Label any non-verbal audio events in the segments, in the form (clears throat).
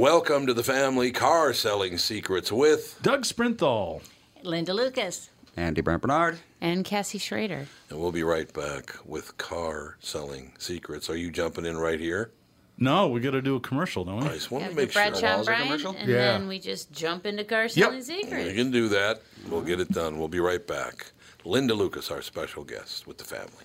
Welcome to the family car selling secrets with Doug Sprinthal. Linda Lucas. Andy Brant Bernard. And Cassie Schrader. And we'll be right back with car selling secrets. Are you jumping in right here? No, we got to do a commercial, don't we? I just want Yeah, to the make sure. Bradshaw was a commercial? and Yeah. then we just jump into car selling Yep. secrets. We can do that. We'll get it done. We'll be right back. Linda Lucas, our special guest with the family.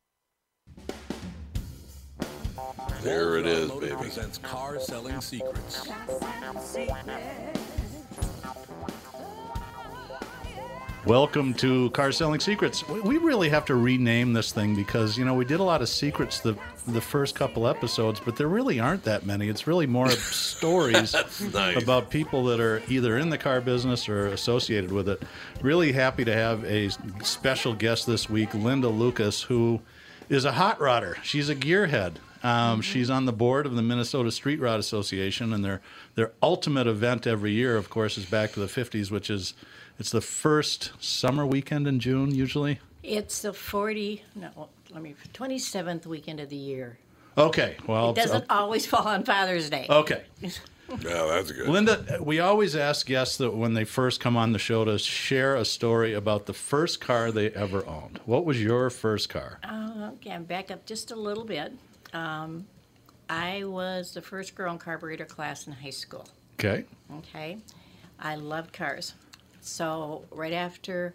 There it is, baby. Presents car selling secrets. Welcome to Car Selling Secrets. We- We really have to rename this thing because you know we did a lot of secrets the the first couple episodes, but there really aren't that many. It's really more (laughs) stories nice. about people that are either in the car business or associated with it. Really happy to have a special guest this week, Linda Lucas, who is a hot rodder. She's a gearhead. Um, She's on the board of the Minnesota Street Rod Association, and their their ultimate event every year, of course, is Back to the '50s, which is it's the first summer weekend in June usually. It's the 40, no, let me, 27th weekend of the year. Okay, well, It doesn't always fall on Father's Day. okay. (laughs) Yeah, that's good. Linda, we always ask guests that when they first come on the show to share a story about the first car they ever owned. What was your first car? Okay, I'm back up just a little bit. Um, I was the first girl in carburetor class in high school. Okay. Okay. I loved cars. So, right after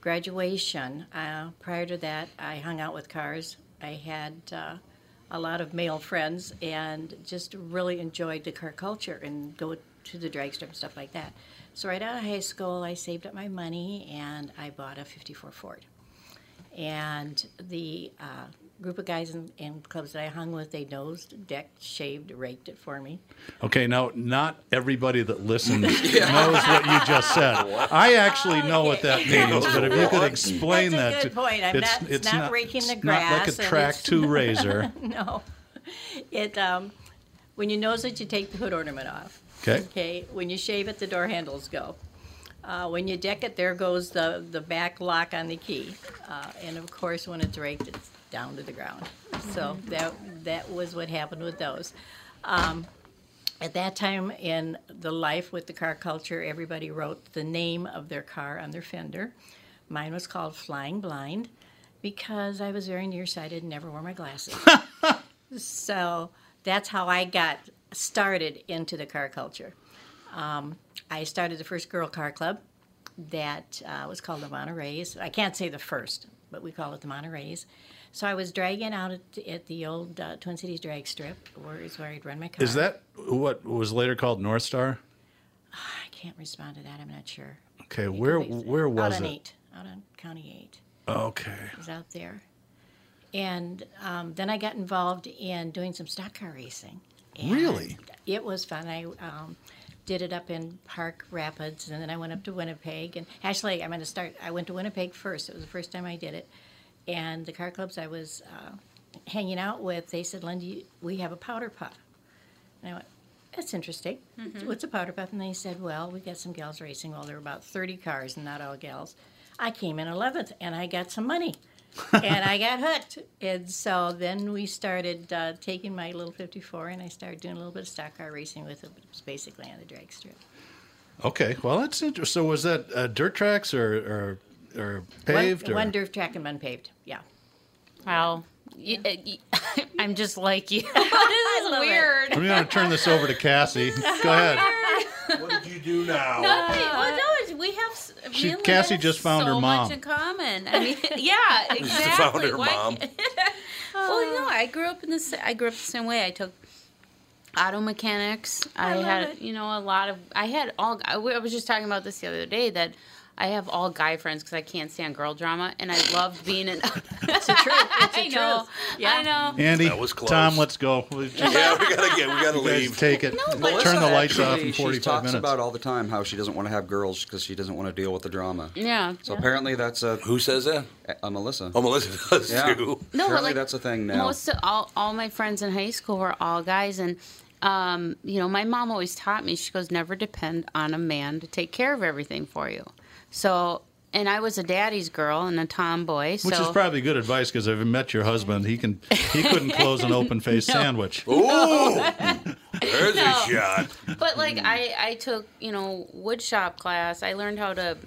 graduation, uh, prior to that, I hung out with cars. I had uh, a lot of male friends and just really enjoyed the car culture and go to the drag strip and stuff like that. So, right out of high school, I saved up my money and I bought a 54 Ford. And the uh, group of guys in, in clubs that I hung with, they nosed, decked, shaved, raked it for me. Okay, now not everybody that listens (laughs) knows what you just said. (laughs) I actually know what that means, but if you could explain That's a that, good point. I'm not- it's not raking the it's not like grass a track it's- (laughs) two razor. no. It um, when you nose it, you take the hood ornament off. Okay. Okay. When you shave it, the door handles go. Uh, when you deck it, there goes the the back lock on the key, uh, and of course, when it's raked, it's down to the ground. So that that was what happened with those. Um, at that time in the life with the car culture, everybody wrote the name of their car on their fender. Mine was called Flying Blind because I was very nearsighted and never wore my glasses. (laughs) so that's how I got started into the car culture. Um, I started the first girl car club that uh, was called the Monterey's. I can't say the first, but we call it the Monterey's. So I was dragging out at, at the old uh, Twin Cities drag strip, where is where I'd run my car. Is that what was later called North Star? I can't respond to that. I'm not sure. Okay, where where out was on it? eight, out on County Eight. Okay. It was out there, and um, then I got involved in doing some stock car racing. And Really? It was fun. I um, did it up in Park Rapids, and then I went up to Winnipeg. And actually, I'm going to start. I went to Winnipeg first. It was the first time I did it, and the car clubs I was uh, hanging out with, they said, "Lindy, we have a powder puff." And I went, that's interesting. What's a powder puff? And they said, well, we got some gals racing. Well, there were about 30 cars and not all gals. I came in 11th and I got some money. and I got hooked. And so then we started uh, taking my little 54 and I started doing a little bit of stock car racing with it. But it was basically on the drag strip. Okay. Well, that's interesting. So was that uh, dirt tracks or or, or paved? One, or? one dirt track and one paved. Yeah. Wow. You- uh, you- (laughs) I'm just like you. (laughs) (laughs) this is love it. weird. I'm going to turn this over to Cassie. Go ahead. What did you do now? Nothing. Well, no, it's- we have. s- She- and Cassie have just found so her mom. much in common. I mean, yeah, exactly. found her Why mom. well, you know, I grew up in this. I grew up the same way. I took auto mechanics. I, love had, it. you know, a lot of. I had all. I was just talking about this the other day that. I have all guy friends because I can't stand girl drama, and I loved being in. It's (laughs) the truth. It's the I know, truth. Yeah. I know. Andy, That was close. Tom, let's go. We just, Yeah, we gotta get. We gotta leave. take it. but- Turn the lights off Actually, in 45 she talks minutes. about all the time how she doesn't want to have girls because she doesn't want to deal with the drama. Yeah. So apparently that's a, Who says that? a Melissa. Oh, Melissa does yeah. too. No, but apparently like that's a thing now. most of all, all my friends in high school were all guys and um, you know my mom always taught me she goes never depend on a man to take care of everything for you so and i was a daddy's girl and a tomboy so Which is probably good advice because I've met your husband. He can he couldn't close an open faced (laughs) (laughs) sandwich. Ooh, there's No. a shot. but like I, I took you know wood shop class i learned how to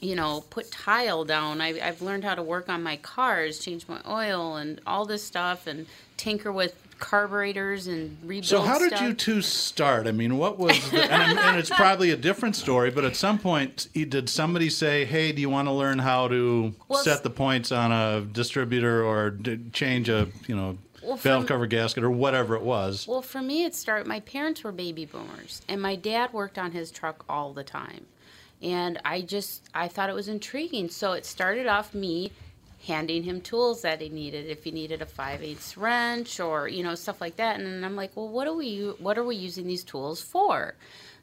you know put tile down I, i've learned how to work on my cars change my oil and all this stuff and tinker with carburetors and rebuild So how did stuff. you two start? I mean, what was the, and, and it's probably a different story, but at some point, did somebody say, "Hey, do you want to learn how to Well, set the points on a distributor or change a you know Well, valve cover gasket or whatever it was?" Well, for me, it started. My parents were baby boomers, and my dad worked on his truck all the time. And I just, I thought it was intriguing. So it started off me handing him tools that he needed. If he needed a 5 8 wrench or, you know, stuff like that. And I'm like, well, what are we, what are we using these tools for?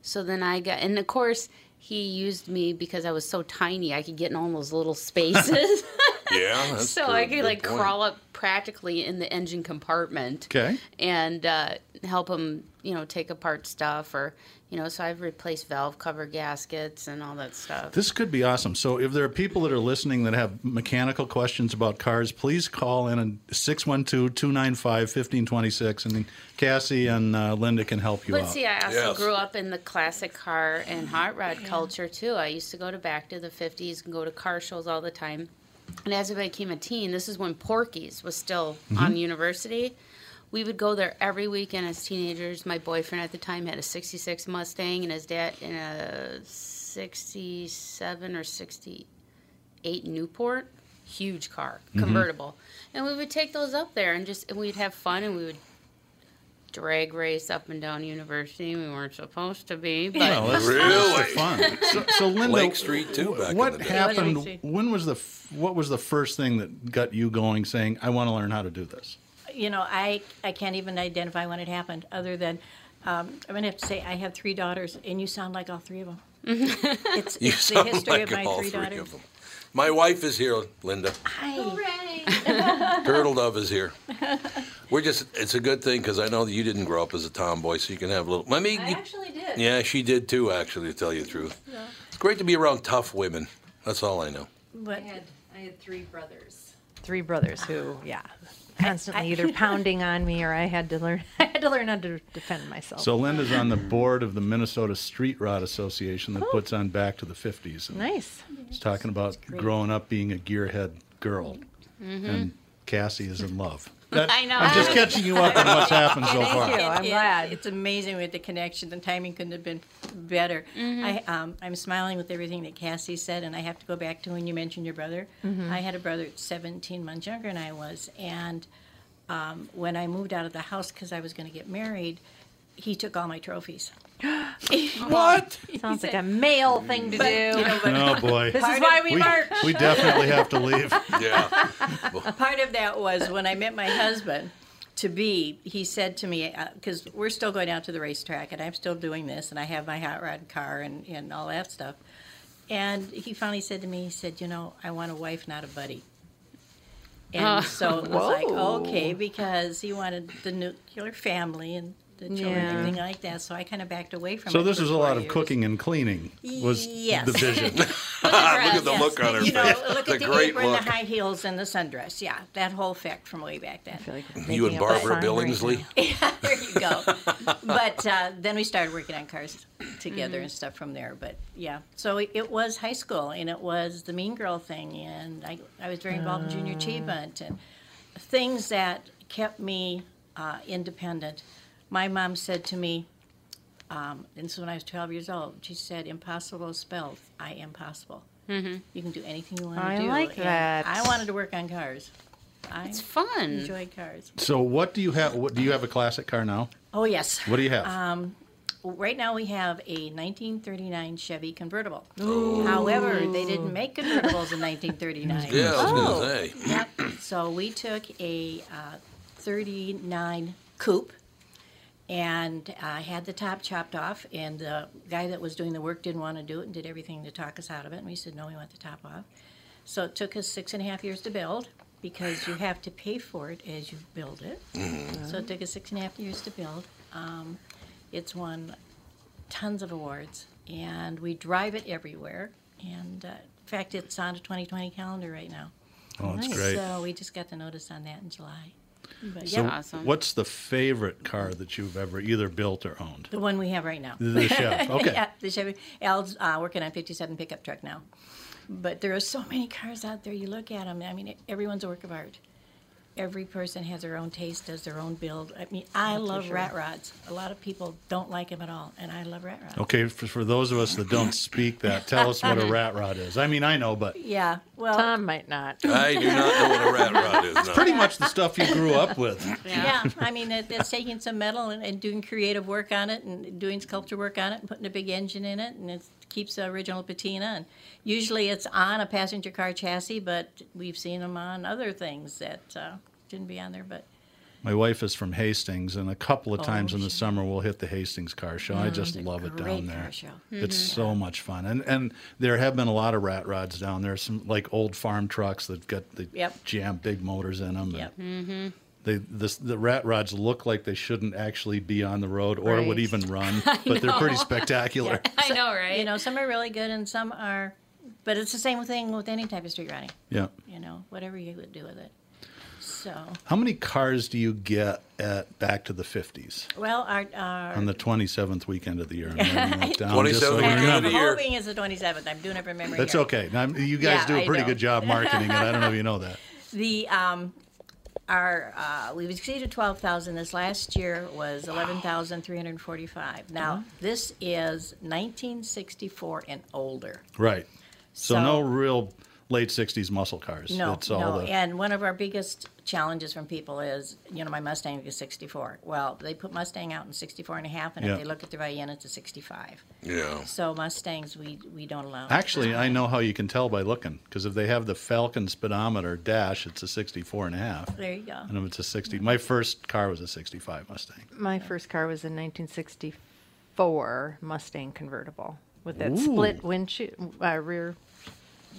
So then I got, and of course, he used me because I was so tiny. I could get in all those little spaces. (laughs) Yeah, that's (laughs) so true. I could Good like point. crawl up practically in the engine compartment Okay. and uh, help them, you know, take apart stuff or, you know, so I've replaced valve cover gaskets and all that stuff. This could be awesome. So, if there are people that are listening that have mechanical questions about cars, please call in at 612 295 1526, and Cassie and uh, Linda can help you But out. see, I also Yes. grew up in the classic car and hot rod culture too. I used to go to back to the 50s and go to car shows all the time. And as I became a teen, this is when Porky's was still on university. We would go there every weekend as teenagers. My boyfriend at the time had a 66 Mustang and his dad in a 67 or 68 Newport. Huge car, mm-hmm. convertible. And we would take those up there and just and we'd have fun and we would drag race up and down University. We weren't supposed to be, but No, that's, (laughs) Really? fun. So, so Linda, Lake Street, too, back in what the day. happened? When was the what was the first thing that got you going, saying, "I want to learn how to do this"? You know, I, I can't even identify when it happened, other than um, I'm going to have to say I have three daughters, and you sound like all three of them. (laughs) it's You it's the sound history like of my all three three daughters. of them. My wife is here, Linda. Hi. (laughs) (laughs) Turtle Dove is here. We're just, it's a good thing because I know that you didn't grow up as a tomboy, so you can have a little. Let me. I you- actually did. yeah, she did too, actually, to tell you the truth. It's great to be around tough women. That's all I know. But I had I had three brothers. three brothers who, yeah, (laughs) constantly either pounding on me or I had to learn. (laughs) I had to learn how to defend myself. So Linda's on the board of the Minnesota Street Rod Association that Oh. puts on Back to the 50s. And nice. It's talking about growing up being a gearhead girl. Mhm. And Cassie is in love. That- (laughs) I know. I'm just catching you up on what's happened so far. Thank far. you. I'm glad. It's amazing with the connection. The timing couldn't have been better. I, um, I'm smiling with everything that Cassie said, and I have to go back to when you mentioned your brother. Mhm. I had a brother 17 months younger than I was, and um, when I moved out of the house because I was going to get married, he took all my trophies. (gasps) What? (laughs) Sounds like a (laughs) male thing to But, do. you know, but- Oh, boy. This is why we, We, march. we definitely have to leave. (laughs) Yeah. Part of that was when I met my husband to be, he said to me, uh, because we're still going out to the racetrack and I'm still doing this and I have my hot rod car and, and all that stuff. And he finally said to me, he said, You know, I want a wife, not a buddy. And Oh. so it was like, okay, because he wanted the nuclear family and the children Yeah. and everything like that. So I kind of backed away from it. So this was a four lot of cooking and cleaning was Yes. the vision. (laughs) Look at the (laughs) Yes. look on her you know, face. Look at the great apron, look. the high heels, and the sundress. Yeah, that whole effect from way back then. You and Barbara Billingsley. (laughs) Yeah, there you go. but uh, then we started working on cars together Mm-hmm. and stuff from there. But yeah, so it, it was high school and it was the mean girl thing, and I, I was very involved in junior achievement and things that kept me uh, independent. My mom said to me, um, and this is when I was 12 years old, she said, Impossible spelled, I am possible. Mhm. You can do anything you want I to do. like And that. I wanted to work on cars. I It's fun. enjoyed cars. So what do you have? What do you have a classic car now? Oh, yes. What do you have? Um, right now we have a 1939 Chevy convertible. Ooh. However, they didn't make convertibles in 1939. (laughs) Yeah, I was Oh. gonna say. Yep. So we took a uh, 39 coupe and I had the top chopped off, and the guy that was doing the work didn't want to do it and did everything to talk us out of it. And we said, no, we want the top off. So it took us six and a half years to build because you have to pay for it as you build it. So it took us six and a half years to build. Um, it's won tons of awards, and we drive it everywhere. And uh, in fact, it's on the 2020 calendar right now. Oh, that's great. So we just got the notice on that in July. But So yeah, what's the favorite car that you've ever either built or owned? the one we have right now. The Chevy, (laughs) okay. yeah, the Chevy. Al's uh, working on 57 pickup truck now. But there are so many cars out there. You look at them. I mean, everyone's a work of art. Every person has their own taste, does their own build. I mean, I That's love sure. rat rods. A lot of people don't like them at all, and I love rat rods. Okay, for, for those of us that don't speak that, tell us what a (laughs) rat rod is. I mean, I know, but Yeah, well, Tom might not. (laughs) I do not know what a rat rod is. No. pretty much the stuff you grew up with. (laughs) yeah. I mean, it, it's taking some metal and, and doing creative work on it and doing sculpture work on it and putting a big engine in it, and it keeps the original patina. And usually it's on a passenger car chassis, but we've seen them on other things that uh, shouldn't be on there. But My wife is from Hastings, and a couple of Oh, times in the summer we'll hit the Hastings car show. I Mm, just it's love it down there. show. It's so much fun, and and there have been a lot of rat rods down there. Some like old farm trucks that got the Yep. jam big motors in them. Yep. Mm-hmm. They this, the rat rods look like they shouldn't actually be on the road or would even run, (laughs) but they're pretty know. spectacular. (laughs) I know, right? you know, some are really good and some are, but it's the same thing with any type of street riding. Yeah. You know, whatever you would do with it. So, How many cars do you get at Back to the 50s well, our, our on the 27th weekend of the year? (laughs) I'm writing that down 27th just so you weekend of the year. hoping it's the 27th. I'm doing it from memory. That's here. okay. Now, you guys Yeah, do a pretty good job marketing it. I don't know if you know that. The um, our uh, we've exceeded twelve thousand. This last year was eleven thousand three hundred forty-five. Now this is nineteen sixty-four and older. Right. So, So- no real late 60s muscle cars. No, it's all no. the And one of our biggest challenges from people is, you know, my Mustang is 64. Well, they put Mustang out in 64 and a half, and Yeah. if they look at the Vienna, it's a 65. Yeah. So Mustangs, we we don't allow. Actually, I know how you can tell by looking because if they have the Falcon speedometer dash, it's a 64 and a half. There you go. And if it's a 60, my first car was a 65 Mustang. My first car was a 1964 Mustang convertible with that Ooh. split windshield, uh, rear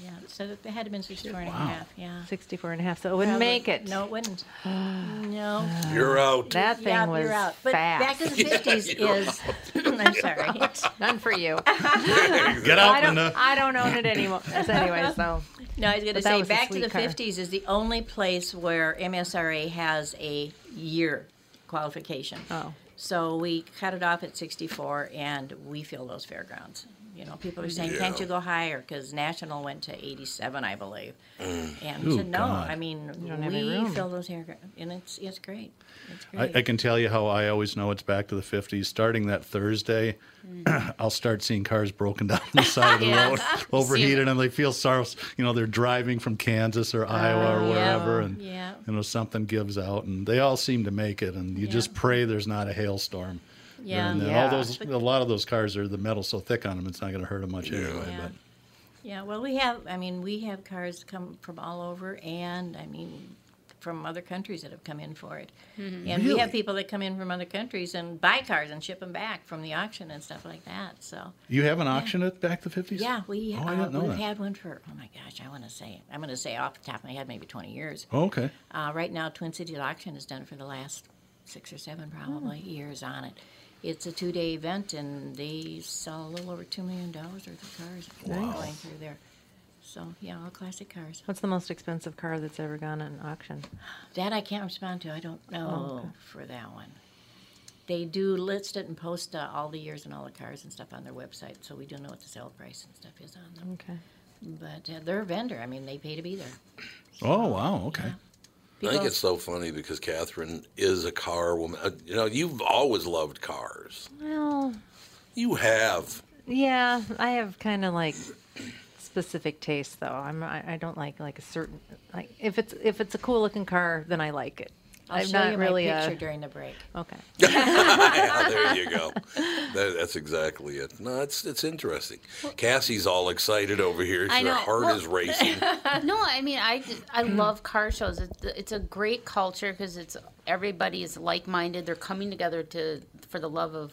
Yeah, so it had to been 64 and a half, yeah. 64 and a half, so it wouldn't Probably- make it. No, it wouldn't. (sighs) no. You're out. That thing yeah, was you're out. But fast. back to the 50s is, (coughs) I'm sorry. (laughs) None for you. (laughs) Get out, I don't, Linda. Uh, I don't own it anymore. Anyway, so (laughs) No, I was going to But that say, was a back to sweet the car. 50s is the only place where MSRA has a year qualification. Oh. So we cut it off at 64, and we fill those fairgrounds. You know, people are saying, can't you go higher? Because National went to 87, I believe. Mm. And we Ooh, said, no, God. I mean, don't we room. fill those fairgrounds, and it's, it's great. It's I, great. I can tell you how I always know it's back to the 50s. Starting that Thursday, mm. (clears throat) I'll start seeing cars broken down on the side of the (laughs) Yeah. road, (laughs) overheated, and they feel sorrow. You know, they're driving from Kansas or Iowa or oh, yeah. wherever, and Yeah. you know something gives out, and they all seem to make it. And you Yeah. just pray there's not a hailstorm. Yeah. And then Yeah. all those, a lot of those cars are the metal so thick on them, it's not going to hurt them much anyway. Yeah. But Yeah, well, we have, I mean, we have cars come from all over, and I mean, from other countries that have come in for it. And we have people that come in from other countries and buy cars and ship them back from the auction and stuff like that. So, you have an auction at back the 50s? yeah, we, Oh, I uh, didn't know we've that. had one for, oh my gosh, I want to say, I'm going to say off the top of my head, maybe 20 years. Oh, okay. Uh, right now, Twin Cities Auction has done it for the last six or seven probably years on it. It's a two-day event, and they sell a little over two million dollars worth of cars going through there. So yeah, all classic cars. what's the most expensive car that's ever gone at an auction? That I can't respond to. I don't know Oh, okay. for that one. They do list it and post uh, all the years and all the cars and stuff on their website, so we do know what the sale price and stuff is on them. Okay. But uh, they're a vendor. I mean, they pay to be there. Oh, wow. Okay. I think it's so funny because Catherine is a car woman. Uh, You know, you've always loved cars. Well, You have. yeah, I have kind of like specific taste though. I'm I, I don't like like a certain like if it's if it's a cool looking car, then I like it. I'll I'm show not you really my a picture during the break. okay. (laughs) yeah, there you go. (laughs) That, that's exactly it. No, it's it's interesting. Cassie's all excited over here. I Her heart Well- is racing. (laughs) No, I mean, I, I mm. love car shows. It's, it's a great culture because it's everybody is like minded. They're coming together to for the love of.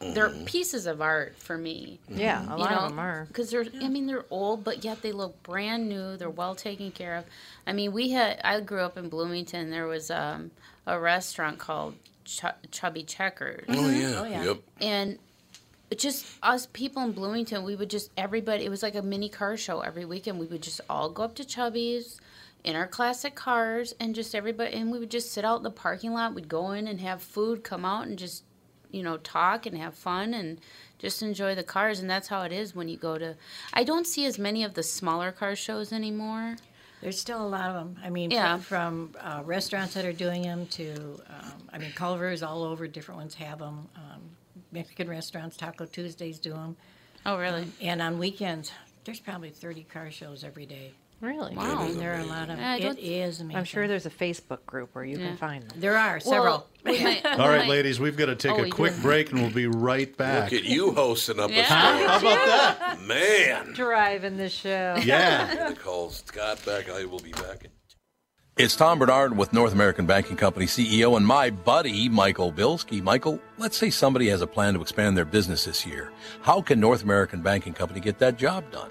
They're pieces of art for me. Yeah, a you lot know, of them are. because they're. I mean, they're old, but yet they look brand new. They're well taken care of. I mean, we had. I grew up in Bloomington. There was um, a restaurant called Ch- Chubby Checkers oh yeah. Oh, yeah. Yep. and just us people in Bloomington, we would just everybody. It was like a mini car show every weekend. We would just all go up to Chubby's in our classic cars, and just everybody, and we would just sit out in the parking lot. We'd go in and have food, come out and just you know talk and have fun and just enjoy the cars. And that's how it is when you go to. I don't see as many of the smaller car shows anymore. There's still a lot of them. I mean, Yeah. from uh, restaurants that are doing them to, um, I mean, Culver's all over. Different ones have them. Um, Mexican restaurants, Taco Tuesdays do them. Oh, really? And on weekends, there's probably 30 car shows every day. Really? Wow. I mean, there are a lot of I It don't- is amazing. I'm sure there's a Facebook group where you Yeah. can find them. There are several. Well, we might- (laughs) All we might- ladies, we've got to take Oh, a we quick do. break, and we'll be right back. Look at you hosting up Yeah. a How about that? Man. Driving the show. Yeah. I'm gonna call Scott back. I will be back. It's Tom Barnard with North American Banking Company CEO and my buddy, Michael Bilski. Michael, let's say somebody has a plan to expand their business this year. How can North American Banking Company get that job done?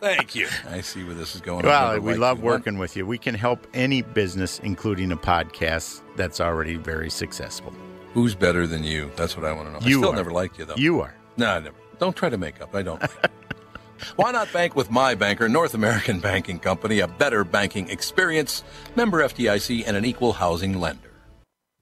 thank you. (laughs) I see where this is going. Well, we liked love you. What? working with you. We can help any business, including a podcast that's already very successful. Who's better than you? That's what I want to know. You I still are. never liked you though. You are. No, I never. Don't try to make up. I don't. Why not bank with my banker, North American Banking Company, a better banking experience, member FDIC, and an equal housing lender.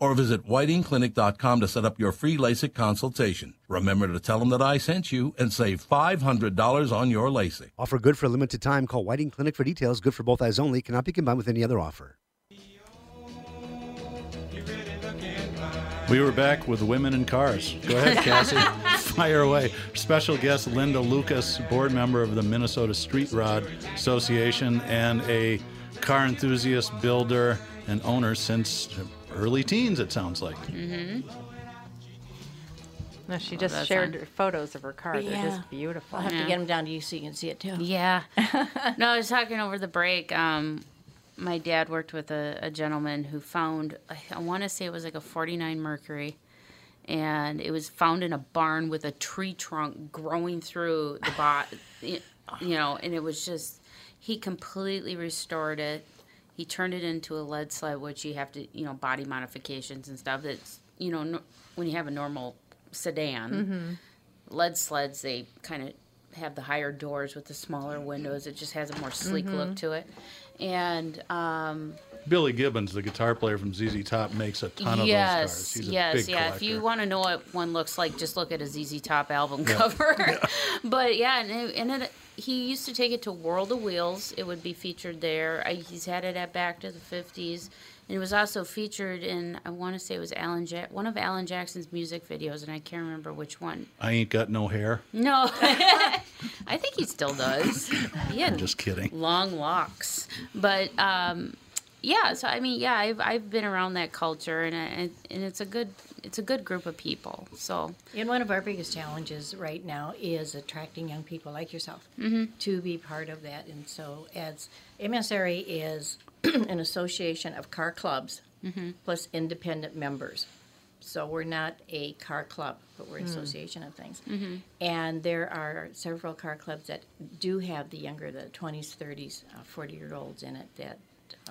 or visit whitingclinic.com to set up your free LASIK consultation. Remember to tell them that I sent you and save $500 on your LASIK. Offer good for a limited time. Call Whiting Clinic for details. Good for both eyes only. Cannot be combined with any other offer. We were back with Women in Cars. Go ahead, (laughs) Cassie. Fire away. Special guest Linda Lucas, board member of the Minnesota Street Rod Association and a car enthusiast, builder, and owner since early teens, it sounds like. Mm-hmm. No, she Well, just that's shared on- photos of her car. They're just beautiful. I'll have to get them down to you so you can see it too. Yeah. (laughs) no, I was talking over the break. Um, my dad worked with a, a gentleman who found, I, I want to say it was like a 49 Mercury, and it was found in a barn with a tree trunk growing through the bot, you know, and it was just, he completely restored it. He turned it into a lead sled, which you have to, you know, body modifications and stuff. That's, you know, no, when you have a normal sedan, lead sleds they kind of have the higher doors with the smaller windows it just has a more sleek look Mhm. to it and um, Billy Gibbons, the guitar player from ZZ Top, makes a ton of those cars. He's a yes big yeah if you want to know what one looks like just look at a zz top album Yeah. cover (laughs) (laughs) but yeah and, it, and it, he used to take it to world of wheels it would be featured there I, he's had it at back to the 50s and it was also featured in i want to say it was alan ja- one of alan jackson's music videos and i can't remember which one I ain't got no hair. no, (laughs) I think he still does. (laughs) Yeah. I'm just kidding. long locks, but um, yeah. So I mean, yeah, I've I've been around that culture, and I, and it's a good it's a good group of people. So And one of our biggest challenges right now is attracting young people like yourself Mhm. to be part of that. And so, as MSRA is (clears throat) an association of car clubs Mhm. plus independent members. So we're not a car club, but we're an Mm. association of things. Mhm. And there are several car clubs that do have the younger, the 20s, 30s, 40 year olds in it that,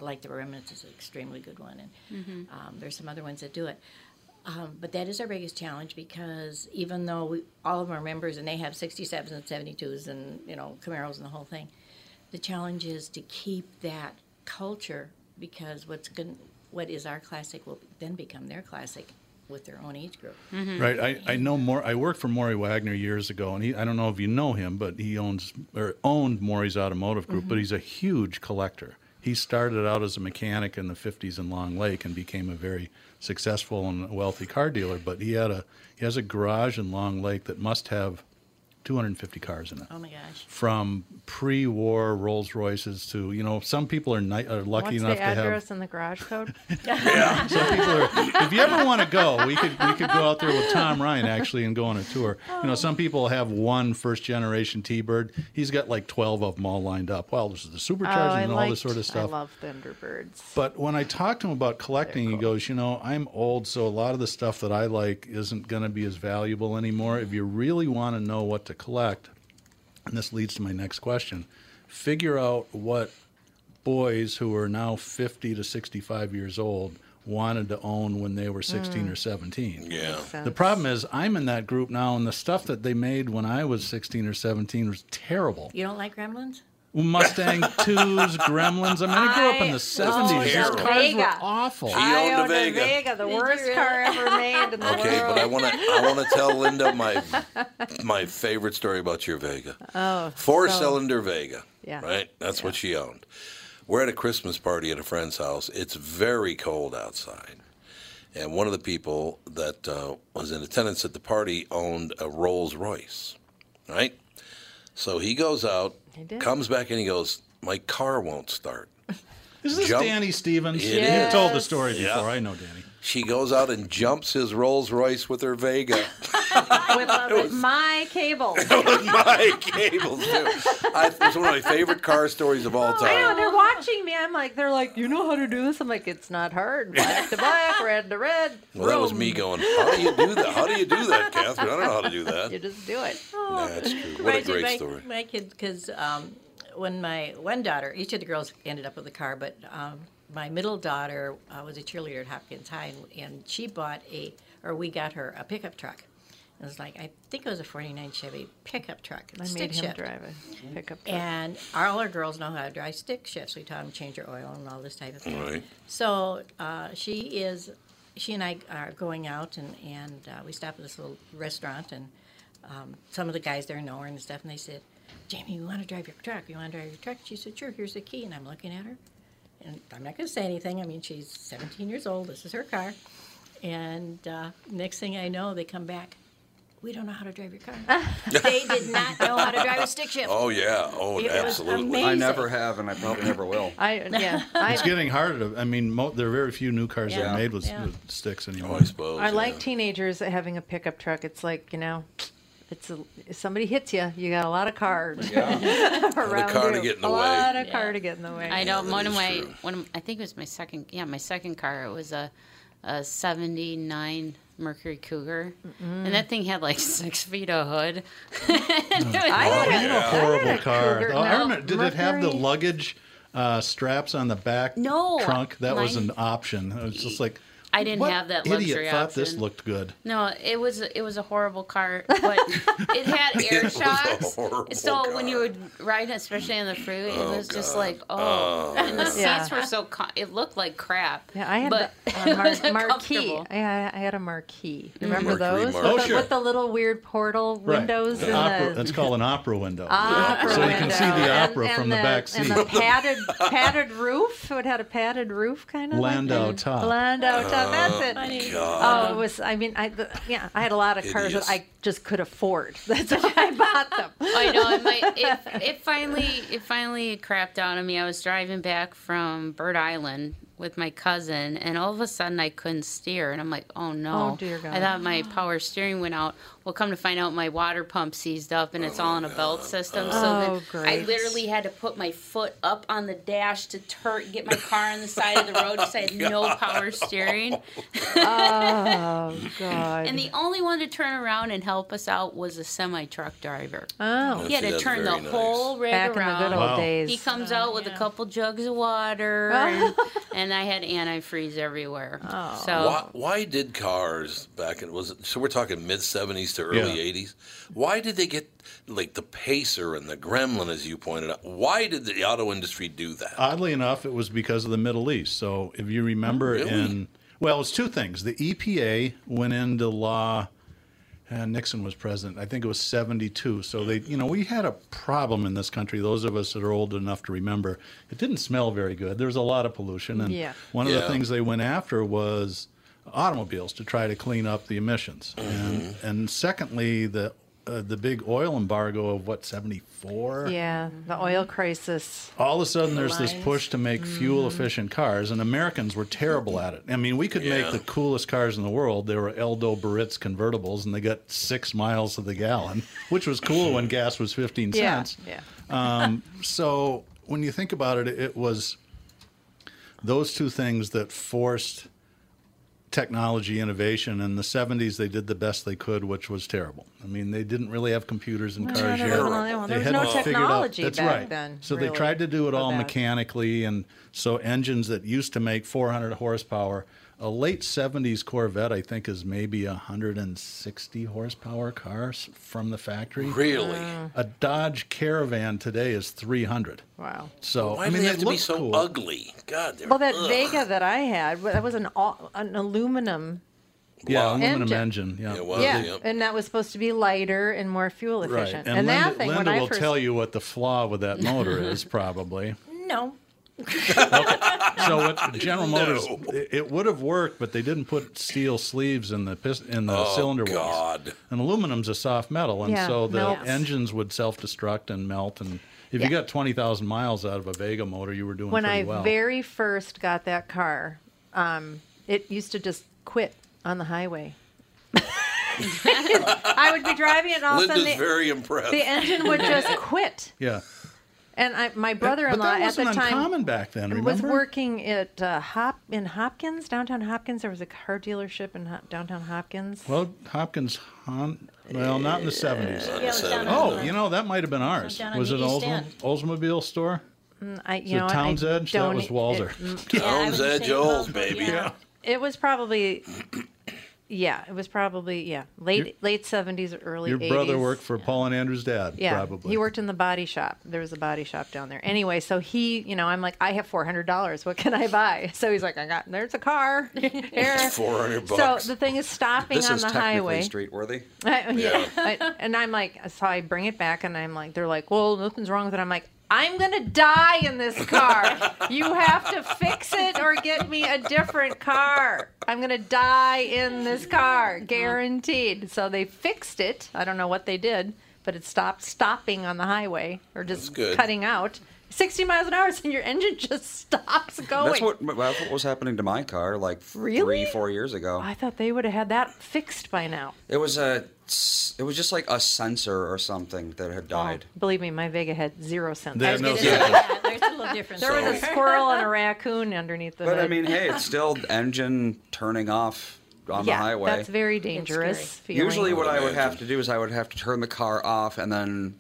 like the Remnants is an extremely good one. And Mhm. um, there's some other ones that do it. Um, but that is our biggest challenge because even though we, all of our members and they have 67s and 72s and you know Camaros and the whole thing, the challenge is to keep that culture because what's going what is our classic will then become their classic with their own age group. Right. I, I know more. I worked for Morrie Wagener years ago, and he, I don't know if you know him, but he owns or owned Morrie's Automotive Group. But Mhm. he's a huge collector. He started out as a mechanic in the '50s in Long Lake and became a very successful and wealthy car dealer. But he had a he has a garage in Long Lake that must have 250 cars in it. Oh my gosh. From pre-war Rolls Royces to you know some people are, ni- are lucky What's enough the to have address and the garage code? (laughs) yeah, some people are. If you ever want to go, we could we could go out there with Tom Ryan actually and go on a tour. You know, some people have one first generation T-Bird. He's got like twelve of them all lined up. Well, this is the supercharged oh, I and all this sort of stuff. I stuff. love Thunderbirds. But when I talk to him about collecting, he goes, you know, I'm old, so a lot of the stuff that I like isn't going to be as valuable anymore. If you really want to know what to collect, and this leads to my next question, figure out what boys who are now 50 to 65 years old wanted to own when they were 16 Mm. or 17. Yeah. The problem is I'm in that group now and the stuff that they made when I was 16 or 17 was terrible. You don't like gremlins? Mustang 2s, (laughs) Gremlins. I mean, I grew up in the 70s. oh, These yeah. cars were awful. She owned a owned a Vega. Vega, the Did worst really? car ever made in the Okay, world. Okay, but I want to I (laughs) want to tell Linda my my favorite story about your Vega. Oh, Four so- cylinder Vega. Yeah. Right? That's what she owned. We're at a Christmas party at a friend's house. It's very cold outside. And one of the people that uh, was in attendance at the party owned a Rolls Royce. Right? So he goes out, He did. comes back, and he goes, My car won't start. (laughs) Is this jump- Danny Stevens? It You've is. told the story before. Yeah. I know Danny. She goes out and jumps his Rolls Royce with her Vega. (laughs) with, with my cable. (laughs) my cables too. I, it's one of my favorite car stories of all time. I know time. they're watching me. I'm like, they're like, you know how to do this? I'm like, it's not hard. Black to black, (laughs) red to red. Well, that was me going. How do you do that? How do you do that, Catherine? I don't know how to do that. You just do it. That's true. What a Reminds me of great my, story. My kid, because um, when my one daughter, each of the girls ended up with a car, but um, my middle daughter uh, was a cheerleader at Hopkins High, and, and she bought a, or we got her a pickup truck. It was like I think it was a '49 Chevy pickup truck. I stick made him shift. drive a pickup truck. And all our girls know how to drive stick shifts. We taught them change their oil and all this type of thing. Right. So uh, she is, she and I are going out and, and uh, we stop at this little restaurant and um, some of the guys there know her and stuff and they said, Jamie, you want to drive your truck? You want to drive your truck? She said, sure, here's the key. And I'm looking at her and I'm not going to say anything. I mean, she's 17 years old. This is her car. And uh, next thing I know, they come back. We don't know how to drive your car. (laughs) they did not know how to drive a stick shift. Oh yeah. Oh, It was absolutely. I never have, and I probably never will. I yeah. (laughs) I, It's getting harder to. I mean, mo- there are very few new cars that Yeah. are made with, Yeah. with sticks anymore. Oh, I suppose. I yeah. like teenagers having a pickup truck. It's like you know, it's a, if somebody hits you, you got a lot of cars (laughs) around car to you. get in the a way. lot of Yeah. car to get in the way. I know that one of my true. one of, I think it was my second yeah my second car it was a a 79 Mercury Cougar and that thing had like six feet of hood. (laughs) I Oh, had a- know, horrible a car. Cougar. I remember, did it have the luggage uh, straps on the back No, trunk? That was an option. It was just like I didn't what have that idiot luxury thought this looked good. No, it was it was a horrible car, (laughs) but it had air It was a shocks. horrible So when you would ride, especially on the freeway, Oh, it was just like oh. oh, and the seats were so co- it looked like crap. Yeah, I had but the, uh, (laughs) a mar- marquee. Yeah, I had a marquee. Mm-hmm. Remember Mercury those? marquee. With, Oh, the, sure. with the little weird portal windows Right. in Opera, the that's called an opera window. (laughs) opera So you can see the opera and from the back seat. And the padded padded roof. It had a padded roof, kind of. Landau like, top. Landau top. That's it. Oh, Funny. Oh, it was. I mean, I the, yeah, I had a lot of cars Hideous. that I just could afford. (laughs) That's why I bought them. I know it might. It, it finally it finally crapped out on me. I was driving back from Bird Island with my cousin, and all of a sudden I couldn't steer, and I'm like, oh no! Oh, dear God. I thought my power steering went out. Well, come to find out, my water pump seized up, and it's all in a belt system. So Oh, then I literally had to put my foot up on the dash to turn, get my car on the side of the road because I had (laughs) no power steering. (laughs) Oh God. And the only one to turn around and help us out was a semi truck driver. oh, He had See, to turn the nice. whole rig back in the around. good old Wow. days. He comes oh, out with a couple jugs of water, (laughs) and, and I had antifreeze everywhere. Oh. So Why, why did cars back in was it, so we're talking mid '70s to early Yeah. '80s? Why did they get like the Pacer and the Gremlin, as you pointed out? Why did the auto industry do that? Oddly enough, it was because of the Middle East. So if you remember, Oh, really? in well, it's two things. The EPA went into law. And Nixon was president. I think it was '72. So they, you know, we had a problem in this country. Those of us that are old enough to remember, it didn't smell very good. There was a lot of pollution, and Yeah. one of the things they went after was automobiles to try to clean up the emissions. And mm-hmm. and secondly, the uh, the big oil embargo of what '74. yeah, the oil crisis. All of a sudden, there's this push to make fuel efficient cars, and Americans were terrible at it. I mean, we could make the coolest cars in the world. They were Eldo Biarritz convertibles, and they got six miles to the gallon, (laughs) which was cool when gas was 15 Yeah, cents. yeah. Um, so when you think about it, it was those two things that forced technology innovation. In the 70s, they did the best they could, which was terrible. I mean, they didn't really have computers in cars there yet. was no- They there was no technology That's back right. then, So they tried to do it all mechanically, and so engines that used to make 400 horsepower. A late 70s Corvette, I think, is maybe a 160 horsepower car from the factory. Really? A Dodge Caravan today is 300. Wow. So Why I do mean, they have to be so cool. ugly? God, they're Well, that ugh. Vega that I had, that was an an aluminum. Yeah, Wow. aluminum Engine. engine. Yeah. It was, yeah, yep. and that was supposed to be lighter and more fuel Right. efficient. And, that Linda, thing, Linda when I will first, tell you what the flaw with that motor is, probably. (laughs) No. So what (laughs) General Motors, No. it, it would have worked, but they didn't put steel sleeves in the pist- in the Oh, cylinder walls. God. And aluminum's a soft metal, and Yeah, so the melts. engines would self-destruct and melt, and If Yeah. you got twenty thousand miles out of a Vega motor, you were doing when pretty I well. very first got that car, um, it used to just quit on the highway. (laughs) (laughs) I would be driving it, and all of a sudden the, very impressed. the engine would just quit. yeah, And I, my brother-in-law that at the wasn't time uncommon back then. was working at uh, Hop in Hopkins, downtown Hopkins. There was a car dealership in Hop, downtown Hopkins. Well, Hopkins, Hon- well, not in the seventies. Yeah, it was down Oh, you know that might have been ours. down on Was the it an East Oldsmobile store? Mm, I, you it know, what, I Edge? That don't was Walzer. it- mm, Yeah, Town's Edge Olds, both, baby. Yeah. It was probably, yeah, it was probably yeah, late Your- late seventies, early. Your brother worked for Paul and Andrew's dad, Yeah, probably. he worked in the body shop. There was a body shop down there. Anyway, so he, you know, I'm like, I have four hundred dollars. What can I buy? (laughs) So he's like, I got. There's a car. (laughs) Here. 400 So the thing is stopping This on is the technically highway. street worthy. (laughs) I- yeah. I- and I'm like, so I bring it back, and I'm like, they're like, well, nothing's wrong with it. I'm like, I'm gonna die in this car. you have to fix it or get me a different car. I'm gonna die in this car, mm-hmm. guaranteed. So they fixed it. I don't know what they did, but it stopped stopping on the highway or just cutting out. 60 miles an hour, and your engine (laughs) just stops going. That's what that's what was happening to my car like Really? three, four years ago. I thought they would have had that fixed by now. It was a it was just like a sensor or something that had oh, died. Believe me, my Vega had zero sensors. They had no It is- sense. yeah, there's a little (laughs) difference. There was a squirrel and a raccoon underneath the But I mean, hey, it's (laughs) still engine turning off on yeah, the highway. that's very dangerous. feeling. Usually, what I would have to do is I would have to turn the car off and then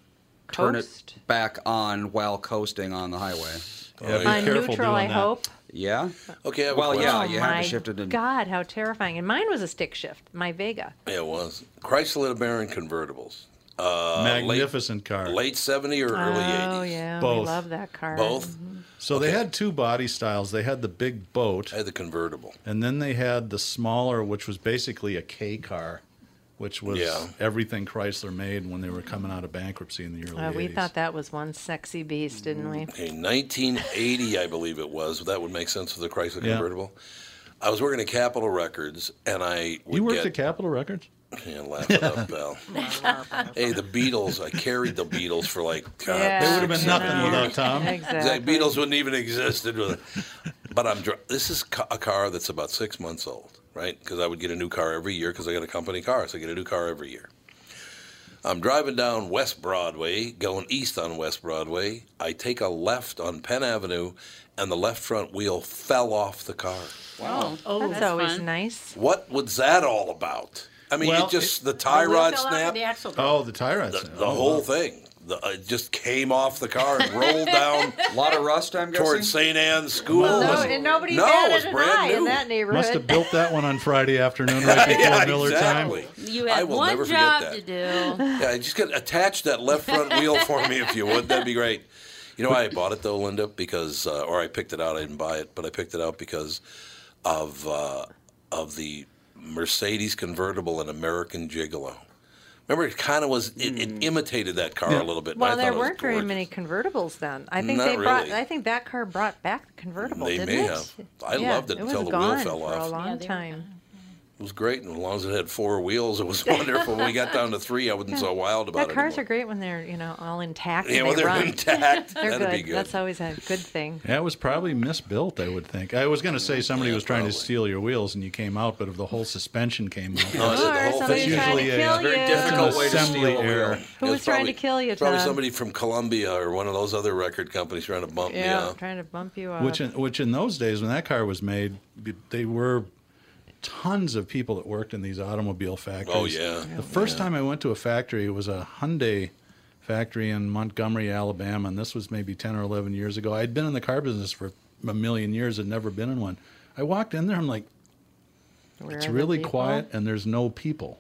turn Coast? it back on while coasting on the highway. Yeah, be on careful neutral, I that. hope. Yeah. Okay, I have a Well, yeah, you oh had my to shift it in. God, how terrifying! And mine was a stick shift. My Vega. Yeah, it was. Chrysler LeBaron convertibles. Uh, Magnificent car. Late, late 70 or early '80s. oh 80s? yeah, we Both. love that car. Both? So they had two body styles. They had the big boat, I had the convertible. and then they had the smaller, which was basically a K car, which was Yeah. everything Chrysler made when they were coming out of bankruptcy in the early Uh, 80s. we thought that was one sexy beast, didn't we? In 1980, I believe it was. That would make sense for the Chrysler Yeah. convertible. I was working at Capitol Records, and I would you worked get, at Capitol Records? Yeah, laugh it up, (laughs) pal. hey, the Beatles. I carried the Beatles for like. (laughs) God, Yeah, They would have been nothing know. without Tom. Exactly. The Beatles wouldn't even (laughs) existed. But I'm. dri- This is ca- a car that's about six months old, right? Because I would get a new car every year because I got a company car, so I get a new car every year. I'm driving down West Broadway, going east on West Broadway. I take a left on Penn Avenue, and the left front wheel fell off the car. Wow. Oh, oh That's, that's, always fun. nice. What was that all about? I mean, Well, it just the tie The rod fell out or snapped. The axle. Oh, the tie rods. The, the oh, whole thing. The, uh, it just came off the car and rolled down A (laughs) lot of rust, I'm guessing. towards St. Anne's School. No, It was- and nobody no, it was brand eye in new. that neighborhood. Must have built that one on Friday afternoon right (laughs) before yeah, Miller exactly. time. You I had will one never forget job that. to do. (laughs) Yeah, just get attach that left front wheel for me if you would. That'd be great. You know why I bought it though, Linda? Because uh, or I picked it out. I didn't buy it, but I picked it out because of uh, of the Mercedes convertible and American Gigolo. Remember, it kind of was. It, it hmm. imitated that car Yeah. a little bit. well, there thought it was weren't very many convertibles then. I think Not they brought. really. I think that car brought back the convertible. They didn't may it? have. I Yeah, loved it it until was the wheel gone fell for a long Yeah, they were time. It was great, and as long as it had four wheels, it was (laughs) wonderful. when we got down to three, I wasn't so wild about That it. cars anymore. are great when they're you know all intact. Yeah, and well, they they're run. intact. (laughs) they're That'd good. be good. That's always a good thing. Yeah, it was probably misbuilt, I would think. I was going to say mm, somebody Yeah, was trying probably. to steal your wheels and you came out, but if the whole suspension came out. No, oh, I the whole thing. that's usually a- kill uh, very difficult way to assembly steal a wheel. Who It was trying to probably- kill you, Probably Tom? somebody from Columbia or one of those other record companies trying to bump me Yeah, out. trying to bump you up. Which in, which in those days when that car was made, they were tons of people that worked in these automobile factories. Oh, yeah. The first time I went to a factory, it was a Hyundai factory in Montgomery, Alabama, and this was maybe 10 or 11 years ago. I'd been in the car business for a million years, and never been in one. I walked in there, I'm like, Where it's really quiet and there's no people.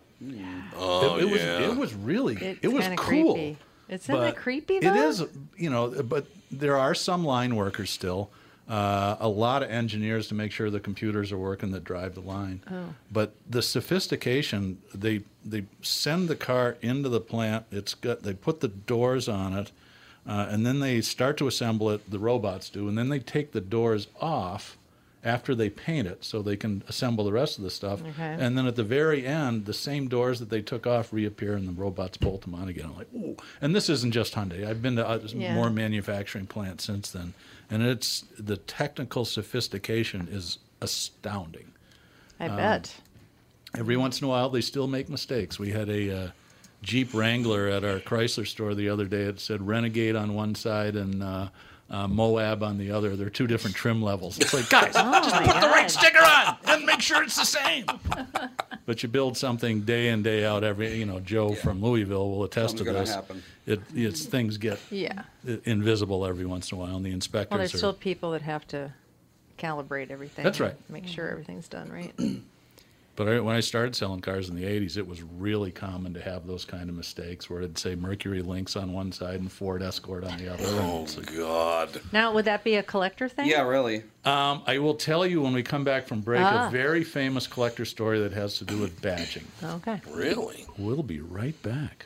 Oh, it, it oh, was yeah. it was really It's it was cool. creepy. Isn't it creepy, though? It is, you know, but there are some line workers still. Uh, a lot of engineers to make sure the computers are working that drive the line. Oh. But the sophistication, they they send the car into the plant. It's got they put the doors on it, uh, and then they start to assemble it. The robots do, and then they take the doors off after they paint it so they can assemble the rest of the stuff. Okay. And then at the very end, the same doors that they took off reappear and the robots bolt them on again. I'm like, ooh. And this isn't just Hyundai. I've been to uh, Yeah. more manufacturing plants since then. And it's the technical sophistication is astounding. I Um, bet. Every once in a while, they still make mistakes. We had a uh, Jeep Wrangler at our Chrysler store the other day. It said Renegade on one side and uh, uh, Moab on the other. They're two different trim levels. It's like, guys, (laughs) Oh just my put the right sticker on and make sure it's the same. (laughs) but you build something day in day out. Every you know, Joe from Louisville will attest Something's to this. happen. It it's things get Yeah. invisible every once in a while, and the inspectors Well, there's are. still people that have to calibrate everything. That's right. Make sure everything's done right. (clears throat) But I, when I started selling cars in the 80s, it was really common to have those kind of mistakes where it'd say Mercury Lynx on one side and Ford Escort on the other. Oh, God. now, would that be a collector thing? Yeah, really. Um, I will tell you when we come back from break Ah. a very famous collector story that has to do with badging. Okay. Really? We'll be right back.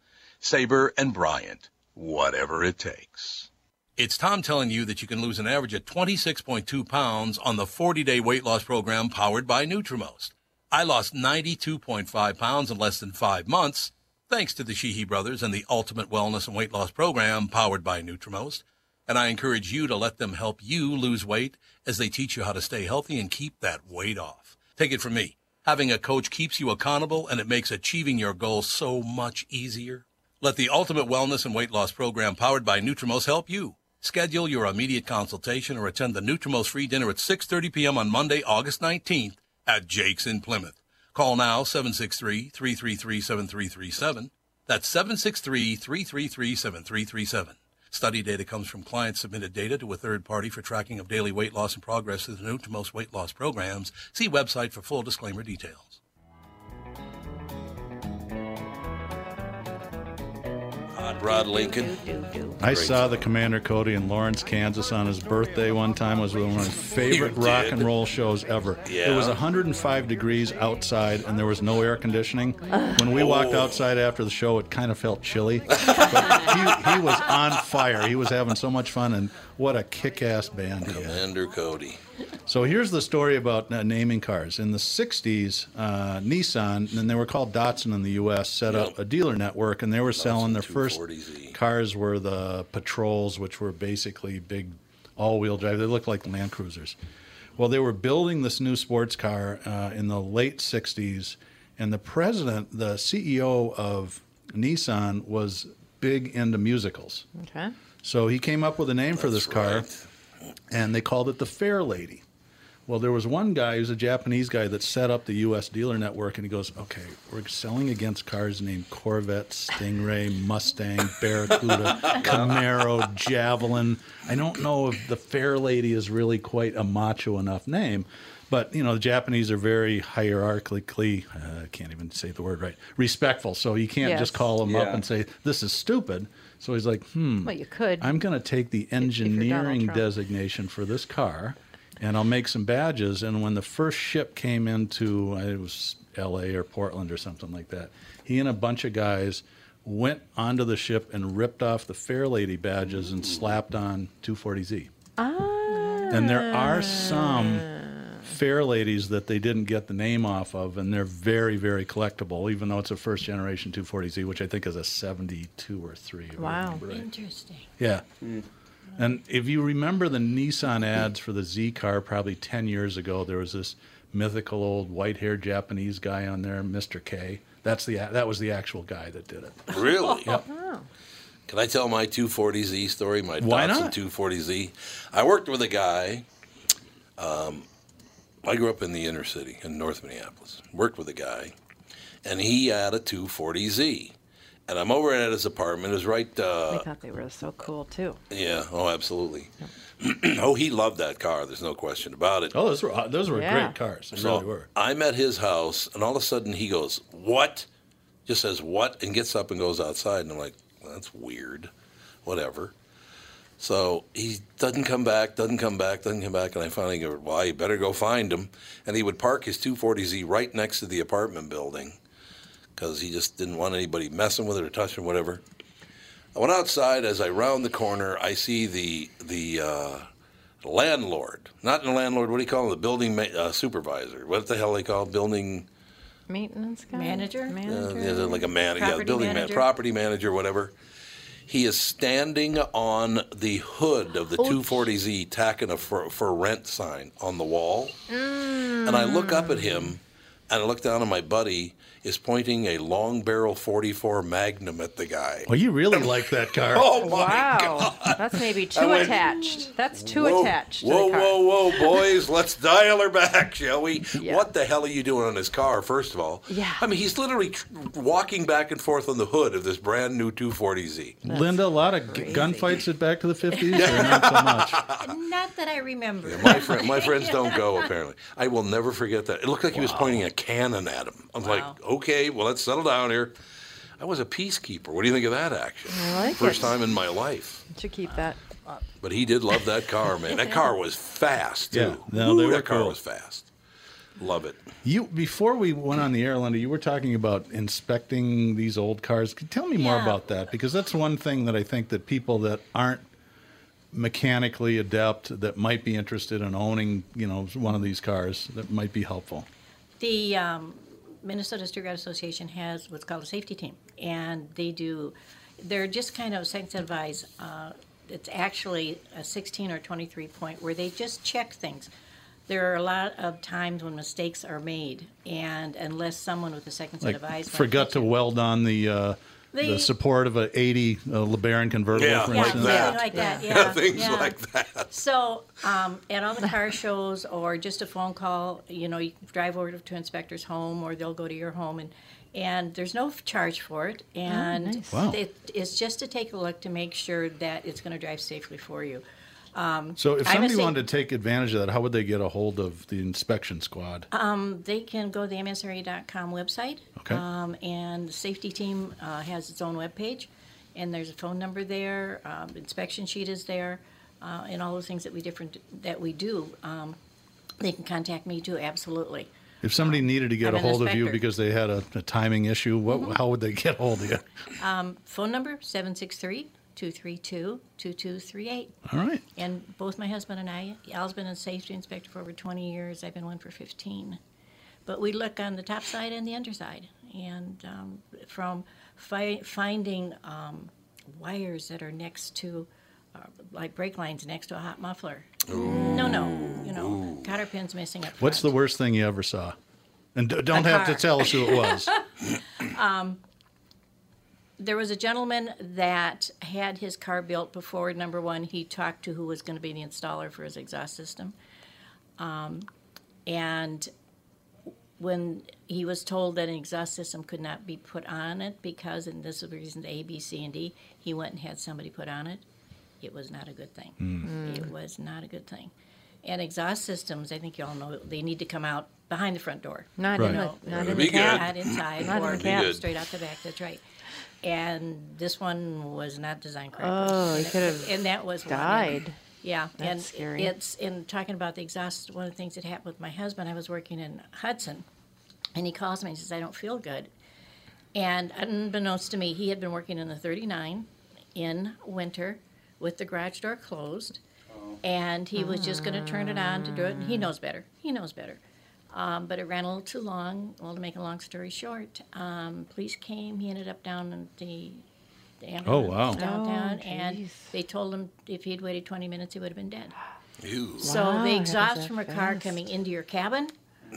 Sabre and Bryant, whatever it takes. It's Tom telling you that you can lose an average of 26.2 pounds on the 40 day weight loss program powered by Nutrimost. I lost 92.5 pounds in less than five months thanks to the Sheehy brothers and the Ultimate Wellness and Weight Loss program powered by Nutrimost. And I encourage you to let them help you lose weight as they teach you how to stay healthy and keep that weight off. Take it from me. Having a coach keeps you accountable and it makes achieving your goals so much easier. Let the Ultimate Wellness and Weight Loss Program powered by Nutrimost help you. Schedule your immediate consultation or attend the Nutrimost free dinner at 6:30 p.m. on Monday, August 19th at Jake's in Plymouth. Call now 763-333-7337. That's 763-333-7337. Study data comes from client submitted data to a third party for tracking of daily weight loss and progress through the Nutrimost weight loss programs. See website for full disclaimer details. Rod Lincoln. I saw the Commander Cody in Lawrence, Kansas on his birthday one time. It was one of my (laughs) favorite rock and roll shows ever. Yeah. It was 105 degrees outside and there was no air conditioning. When we walked Oh. outside after the show, it kind of felt chilly. (laughs) But he, he was on fire. He was having so much fun and what a kick-ass band he had. Commander Cody. So here's the story about uh, naming cars. In the 60s, uh, Nissan, and they were called Datsun in the U.S., set up a dealer network, and they were selling their first cars were the Patrols, which were basically big all-wheel drive. They looked like Land Cruisers. Well, they were building this new sports car uh, in the late 60s, and the president, the CEO of Nissan, was big into musicals. Okay. So he came up with a name for this car, and they called it the Fair Lady. Well, there was one guy who's a Japanese guy that set up the U.S. dealer network, and he goes, "Okay, we're selling against cars named Corvette, Stingray, Mustang, Barracuda, (laughs) Camaro, Javelin. I don't know if the Fair Lady is really quite a macho enough name." But you know the Japanese are very hierarchically, uh, can't even say the word right, respectful. So you can't Yes. just call them up and say this is stupid. So he's like, hmm. Well, you could. I'm going to take the engineering designation for this car, and I'll make some badges. And when the first ship came into, it was L.A. or Portland or something like that, he and a bunch of guys went onto the ship and ripped off the Fair Lady badges and slapped on 240Z. Ah. And there are some Fair Ladies that they didn't get the name off of, and they're very, very collectible, even though it's a first generation 240Z, which I think is a 72 or 3. Wow. right. Interesting. Yeah. And if you remember the Nissan ads for the Z car probably 10 years ago, there was this mythical old white-haired Japanese guy on there, Mr. K. That's the that was the actual guy that did it. Really? Yep. Can I tell my 240Z story? My Why Datsun not? 240Z. I worked with a guy. Um, I grew up in the inner city in North Minneapolis. Worked with a guy, and he had a 240Z, And I'm over at his apartment. It was right. I Uh, thought they were so cool too. yeah. Oh, absolutely. (clears throat) oh, he loved that car. There's no question about it. Oh, those were those were Yeah. great cars. They So really were. I'm at his house, and all of a sudden he goes, "What?" Just says "What?" and gets up and goes outside, and I'm like, well, "That's weird." Whatever. So he doesn't come back, doesn't come back, doesn't come back, and I finally go, "Well, you better go find him." And he would park his 240Z right next to the apartment building because he just didn't want anybody messing with it or touching whatever. I went outside. As I round the corner, I see the the uh, landlord, not the landlord. What do you call him? The building ma- uh, supervisor. What the hell they call building? Maintenance guy, Manager? Uh, yeah, like a man, yeah, Property building man, manager? property manager, whatever. He is standing on the hood of the Oh, 240Z, tacking a for, for rent sign on the wall. And I look up at him, and I look down, and my buddy is pointing a long barrel 44 Magnum at the guy. Well, you really like that car. (laughs) Oh my wow, that's maybe (laughs) too went, attached. That's too whoa, attached. To Whoa, the car. whoa, whoa, boys! (laughs) Let's dial her back, shall we? Yeah. What the hell are you doing on his car? First of all, Yeah. I mean, he's literally tr- walking back and forth on the hood of this brand new 240Z. Linda, a lot of g- gunfights at Back to the 50s, or not so much? Not that I remember. My friend, my friends don't go. Apparently, I will never forget that. It looked like he was pointing a cannon at him. I'm like, okay, well, let's settle down here. I was a peacekeeper. What do you think of that action? I like First it. time in my life. Should keep that up. But he did love that car, man. That (laughs) car was fast too. Yeah, no, they Ooh, were that car cool. was fast. Love it. You before we went on the air, Linda, you were talking about inspecting these old cars. Could you Tell me more about that because that's one thing that I think that people that aren't mechanically adept that might be interested in owning, you know, one of these cars that might be helpful. The um, Minnesota Street Rod Association has what's called a safety team, and they do. They're just kind of incentivized. Uh, it's actually a 16 or 23 point where they just check things. There are a lot of times when mistakes are made, and unless someone with a second set Like of eyes forgot to weld on the uh, They- the support of an 80 uh, LeBaron convertible, Yeah, for like instance. that. something like that. Yeah, Yeah, things yeah. like that. So, um, at all the car shows, or just a phone call, you know, you drive over to inspector's home, or they'll go to your home, and and there's no charge for it, and nice. Wow. it, it's just to take a look to make sure that it's going to drive safely for you. Um, So if somebody sa- wanted to take advantage of that, how would they get a hold of the inspection squad? Um, they can go to the msra.com website. Okay. Um, and the safety team uh, has its own webpage, and there's a phone number there. Um, inspection sheet is there, uh, and all those things that we different that we do. Um, they can contact me too. Absolutely. If somebody needed to get I'm a hold of you because they had a, a timing issue, what, Mm-hmm. how would they get a hold of you? Um, phone number 763 232 2238. All right. And both my husband and I, Al's been a safety inspector for over 20 years. I've been one for 15. But we look on the top side and the underside. And um, from fi- finding um, wires that are next to, uh, like brake lines next to a hot muffler. No, no. You know, cotter pins missing up. What's the worst thing you ever saw? And d- don't A have to tell us who it was. (laughs) (laughs) there was a gentleman that had his car built before number one he talked to who was going to be the installer for his exhaust system um, and when he was told that an exhaust system could not be put on it because and this is the reason a b c and d he went and had somebody put on it it was not a good thing it was not a good thing and exhaust systems i think you all know they need to come out behind the front door Not Right. in the, not in That'd the be good. cab. not inside Not in the cab. Straight out the back. That's right. And this one was not designed correctly. Oh, he And could that- have and that was one. died. Yeah, That's and scary. it's in talking about the exhaust. One of the things that happened with my husband, I was working in Hudson, and he calls me and says, "I don't feel good." And unbeknownst to me, he had been working in the 39 in winter with the garage door closed, oh. and he was just going to turn it on to do it. And he mm. knows better. He knows better. Um, but it ran a little too long. Well, to make a long story short, um, police came. He ended up down in the, the ambulance wow. downtown, Oh, and they told him if he'd waited 20 minutes, he would have been dead. Ew. So Wow, the exhaust from a that car coming into your cabin,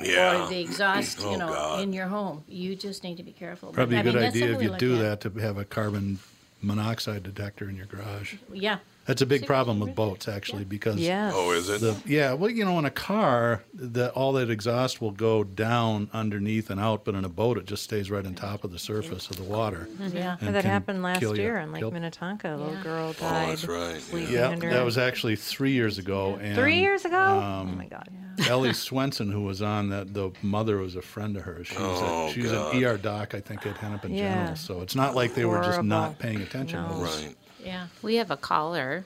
Yeah. or the exhaust, (clears throat) you Oh, know, God. in your home, you just need to be careful. But, Probably I a good mean, that's idea something if you look do at. that to have a carbon monoxide detector in your garage. Yeah. That's a big problem with boats, actually, because Yes. Oh, is it? The, yeah, well, you know, in a car, the, all that exhaust will go down underneath and out, but in a boat, it just stays right on top of the surface of the water. Yeah, and that happened last kill you. year in Lake Kill- Minnetonka. A little Yeah. girl Oh, died. that's right. sleeping Yeah, under that was actually three years ago. And, Three years ago? Um, oh my God. (laughs) Ellie Swenson, who was on that, the mother was a friend of hers. She was, Oh, a, she was an ER doc, I think, at Hennepin Yeah. General. So it's not like they were just not paying attention. No. It was- Right. Yeah. We have a caller.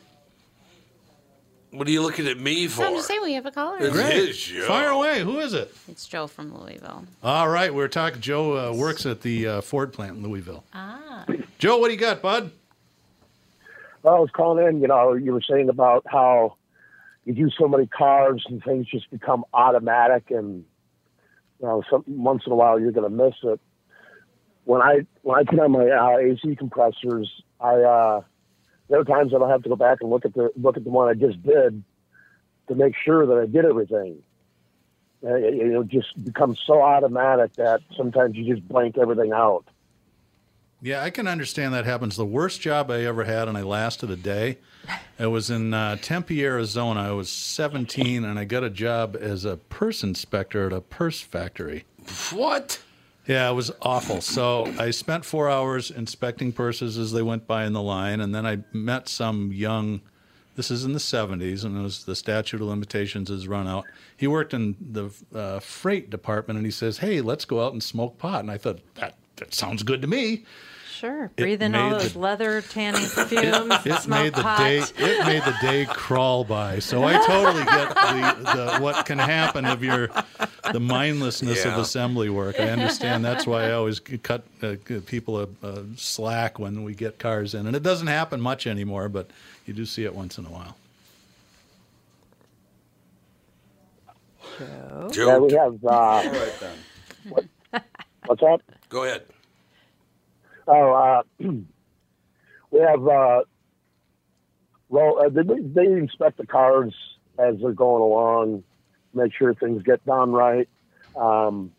What are you looking at me for? I'm just saying we have a caller. It's Great. his show. Fire away. Who is it? It's Joe from Louisville. All right, we're talking. Joe uh, works at the uh, Ford plant in Louisville. Ah. Joe, what do you got, bud? Well, I was calling in. You know, you were saying about how you do so many cars and things just become automatic, and you know, some, once in a while you're going to miss it. When I when I put on my uh, AC compressors, I uh, there are times that I'll have to go back and look at the look at the one I just did to make sure that I did everything. Uh, It, it, it just becomes so automatic that sometimes you just blank everything out. Yeah, I can understand that happens. The worst job I ever had, and I lasted a day. It was in uh, Tempe, Arizona. I was 17, and I got a job as a purse inspector at a purse factory. What? Yeah, it was awful. So I spent four hours inspecting purses as they went by in the line, and then I met some young. This is in the 70s, and was the statute of limitations has run out. He worked in the uh, freight department, and he says, "Hey, let's go out and smoke pot." And I thought that that sounds good to me. Sure. It Breathe in all those the- leather tanning (laughs) fumes. It smoke made the pot. day. It made the day crawl by. So I totally get the, the what can happen of you're the mindlessness of assembly work. I understand. That's why I always cut uh, people a, a slack when we get cars in, and it doesn't happen much anymore, but you do see it once in a while. Joe. Joe. Yeah, we have. Uh, All right then. what's that? Go ahead. Oh, uh, (clears throat) we have. Uh, well, uh, they, they inspect the cars as they're going along, make sure things get done right. Um,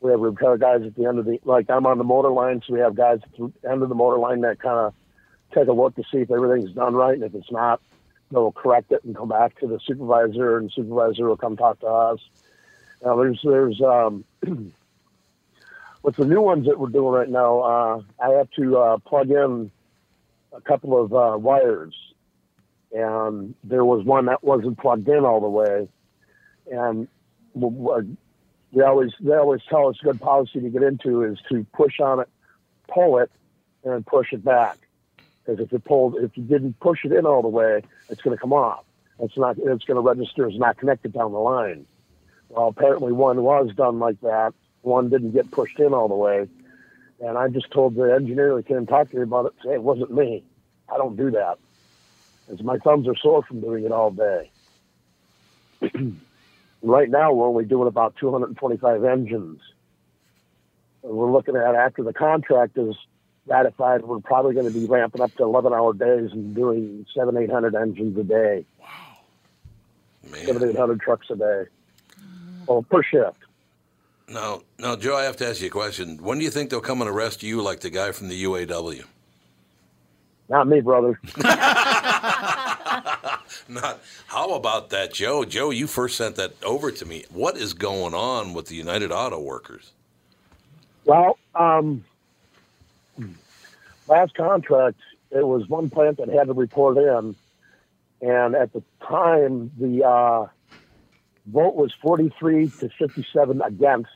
we have repair guys at the end of the like. I'm on the motor line, so we have guys at the end of the motor line that kind of take a look to see if everything's done right, and if it's not, they'll correct it and come back to the supervisor, and the supervisor will come talk to us. Now, there's there's um, (clears throat) with the new ones that we're doing right now, uh, I have to uh, plug in a couple of uh, wires, and there was one that wasn't plugged in all the way, and they always they always tell us good policy to get into is to push on it, pull it, and push it back, because if it pulled if you didn't push it in all the way, it's going to come off. It's not it's going to register as not connected down the line. Well, apparently one was done like that. One didn't get pushed in all the way. And I just told the engineer that came and talked to me about it, say it wasn't me. I don't do that. Because my thumbs are sore from doing it all day. (clears throat) right now, we're only doing about 225 engines. And we're looking at after the contract is ratified, we're probably going to be ramping up to 11 hour days and doing seven, 800 engines a day. Man. Seven, 800 trucks a day. Well, per shift. Now, now, Joe, I have to ask you a question. When do you think they'll come and arrest you like the guy from the UAW? Not me, brother. (laughs) Not. How about that, Joe? Joe, you first sent that over to me. What is going on with the United Auto Workers? Well, um, last contract, it was one plant that had to report in, and at the time, the uh, vote was 43 to 57 against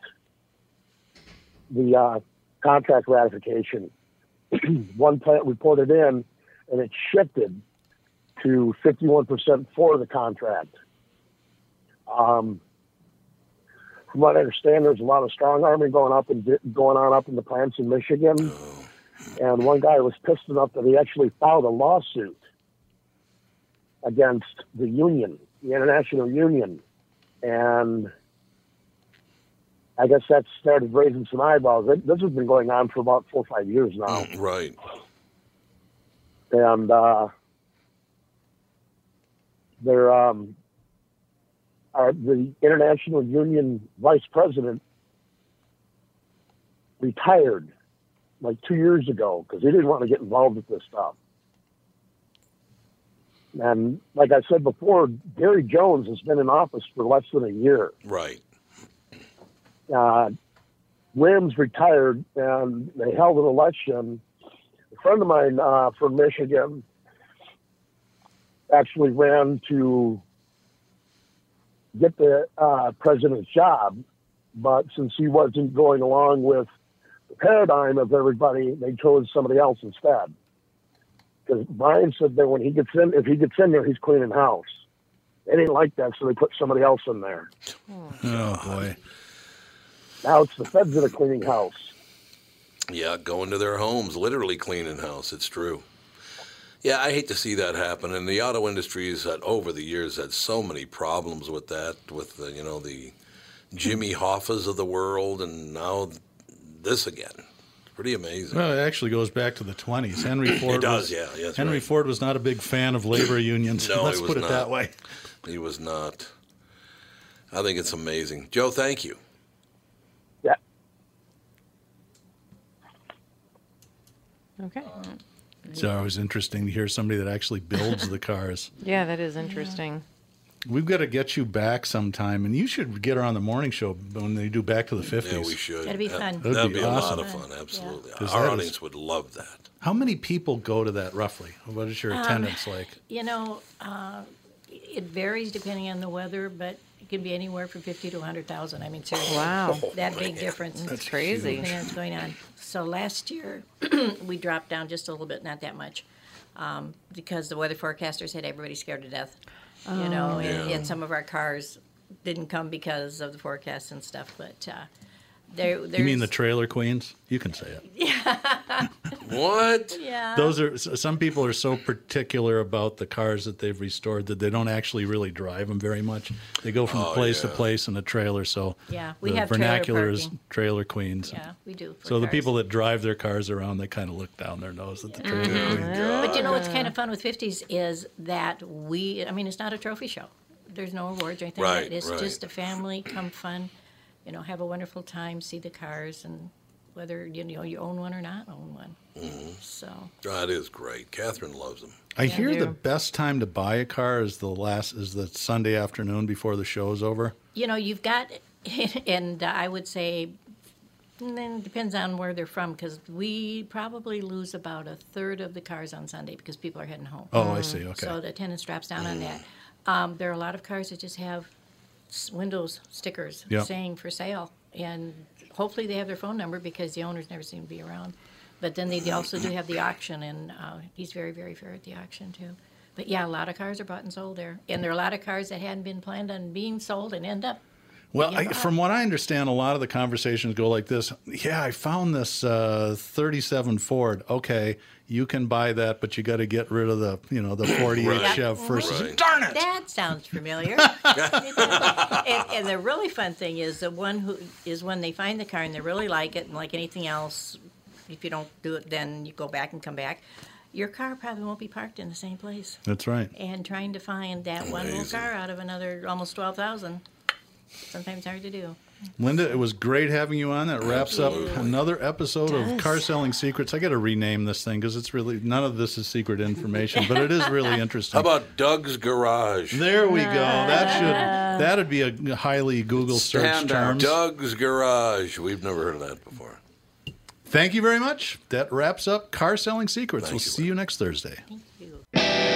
the uh, contract ratification. (clears throat) one plant reported in, and it shifted to 51% for the contract. Um, from what I understand, there's a lot of strong arming going up and going on up in the plants in Michigan. And one guy was pissed enough that he actually filed a lawsuit against the union, the international union, and I guess that started raising some eyeballs. This has been going on for about four or five years now, Right. and uh, they're um, are the international union vice president retired like two years ago because he didn't want to get involved with this stuff. And like I said before, Gary Jones has been in office for less than a year. Right. Uh, Williams retired, and they held an election. A friend of mine uh, from Michigan actually ran to get the uh, president's job, but since he wasn't going along with the paradigm of everybody, they chose somebody else instead. Because Brian said that when he gets in, if he gets in there, he's cleaning house. They didn't like that, so they put somebody else in there. Oh boy. Now it's the feds that are cleaning house. Yeah, going to their homes, literally cleaning house. It's true. Yeah, I hate to see that happen. And the auto industry has had over the years had so many problems with that, with the you know the Jimmy Hoffas of the world, and now this again. It's pretty amazing. Well, it actually goes back to the 20s. (clears throat) Henry Ford. does, was, yeah, yeah, Henry right. Ford was not a big fan of labor (clears throat) unions. No, Let's he was put it not. that way. He was not. I think it's amazing. Joe, thank you. Yeah. Okay. Uh, it's always interesting to hear somebody that actually builds the cars. (laughs) Yeah, that is interesting. We've got to get you back sometime, and you should get her on the morning show when they do Back to the 50s. Yeah, we should. That'd be fun. That'd That'd be be, a awesome. lot of fun. Absolutely. 'Cause Our that is- audience would love that. How many people go to that roughly? What is your Um, attendance like? You know, uh, it varies depending on the weather, but it can be anywhere from 50 to 100,000. I mean, seriously. Wow. That big difference. That's crazy. Everything that's going on. So last year, (clears throat) we dropped down just a little bit, not that much, um, because the weather forecasters had everybody scared to death. You know, Oh. and, and some of our cars didn't come because of the forecast and stuff, but uh, there, there's... You mean the trailer queens? You can say it. (laughs) What? Yeah. Those are some people are so particular about the cars that they've restored that they don't actually really drive them very much. They go from Oh, place yeah. to place in a trailer. So Yeah, we the have trailer vernacular is parking. trailer queens. Yeah, we do for So the people that drive their cars around, they kind of look down their nose at the trailer Mm-hmm. queen. But you know what's kind of fun with 50s is that we, I mean, it's not a trophy show. There's no awards or anything like Right. It's right. just a family, come fun, you know, have a wonderful time, see the cars, and whether you know you own one or not own one. So That is great. Catherine loves them. I Yeah, hear the best time to buy a car is the last is the Sunday afternoon before the show's over. you know you've got, (laughs) and uh, I would say, and then it depends on where they're from because we probably lose about a third of the cars on Sunday because people are heading home. Oh, I see. Okay. So the attendance drops down on that. Um, there are a lot of cars that just have s- windows stickers Yep. saying for sale, and hopefully they have their phone number because the owners never seem to be around. But then they also do have the auction, and uh, he's very, very fair at the auction too. But yeah, a lot of cars are bought and sold there, and there are a lot of cars that hadn't been planned on being sold and end up. Well, I, from what I understand, a lot of the conversations go like this. Yeah, I found this uh, 37 Ford. Okay, you can buy that, but you got to get rid of the, you know, the (coughs) 48 Right. Chev first. Right. Darn it! That sounds familiar. (laughs) and, and the really fun thing is the one who is when they find the car and they really like it, and like anything else, if you don't do it, then you go back and come back. Your car probably won't be parked in the same place. That's right. And trying to find that one little car out of another almost twelve thousand, sometimes hard to do. Linda, it was great having you on. That wraps up another episode of Car Selling Secrets. I got to rename this thing because it's really none of this is secret information, but it is really (laughs) interesting. How about Doug's Garage? There we go. That should that'd be a highly Google search Stand out. term. Doug's Garage. We've never heard of that before. Thank you very much. That wraps up Car Selling Secrets. Thank we'll you, see you next Thursday. Thank you.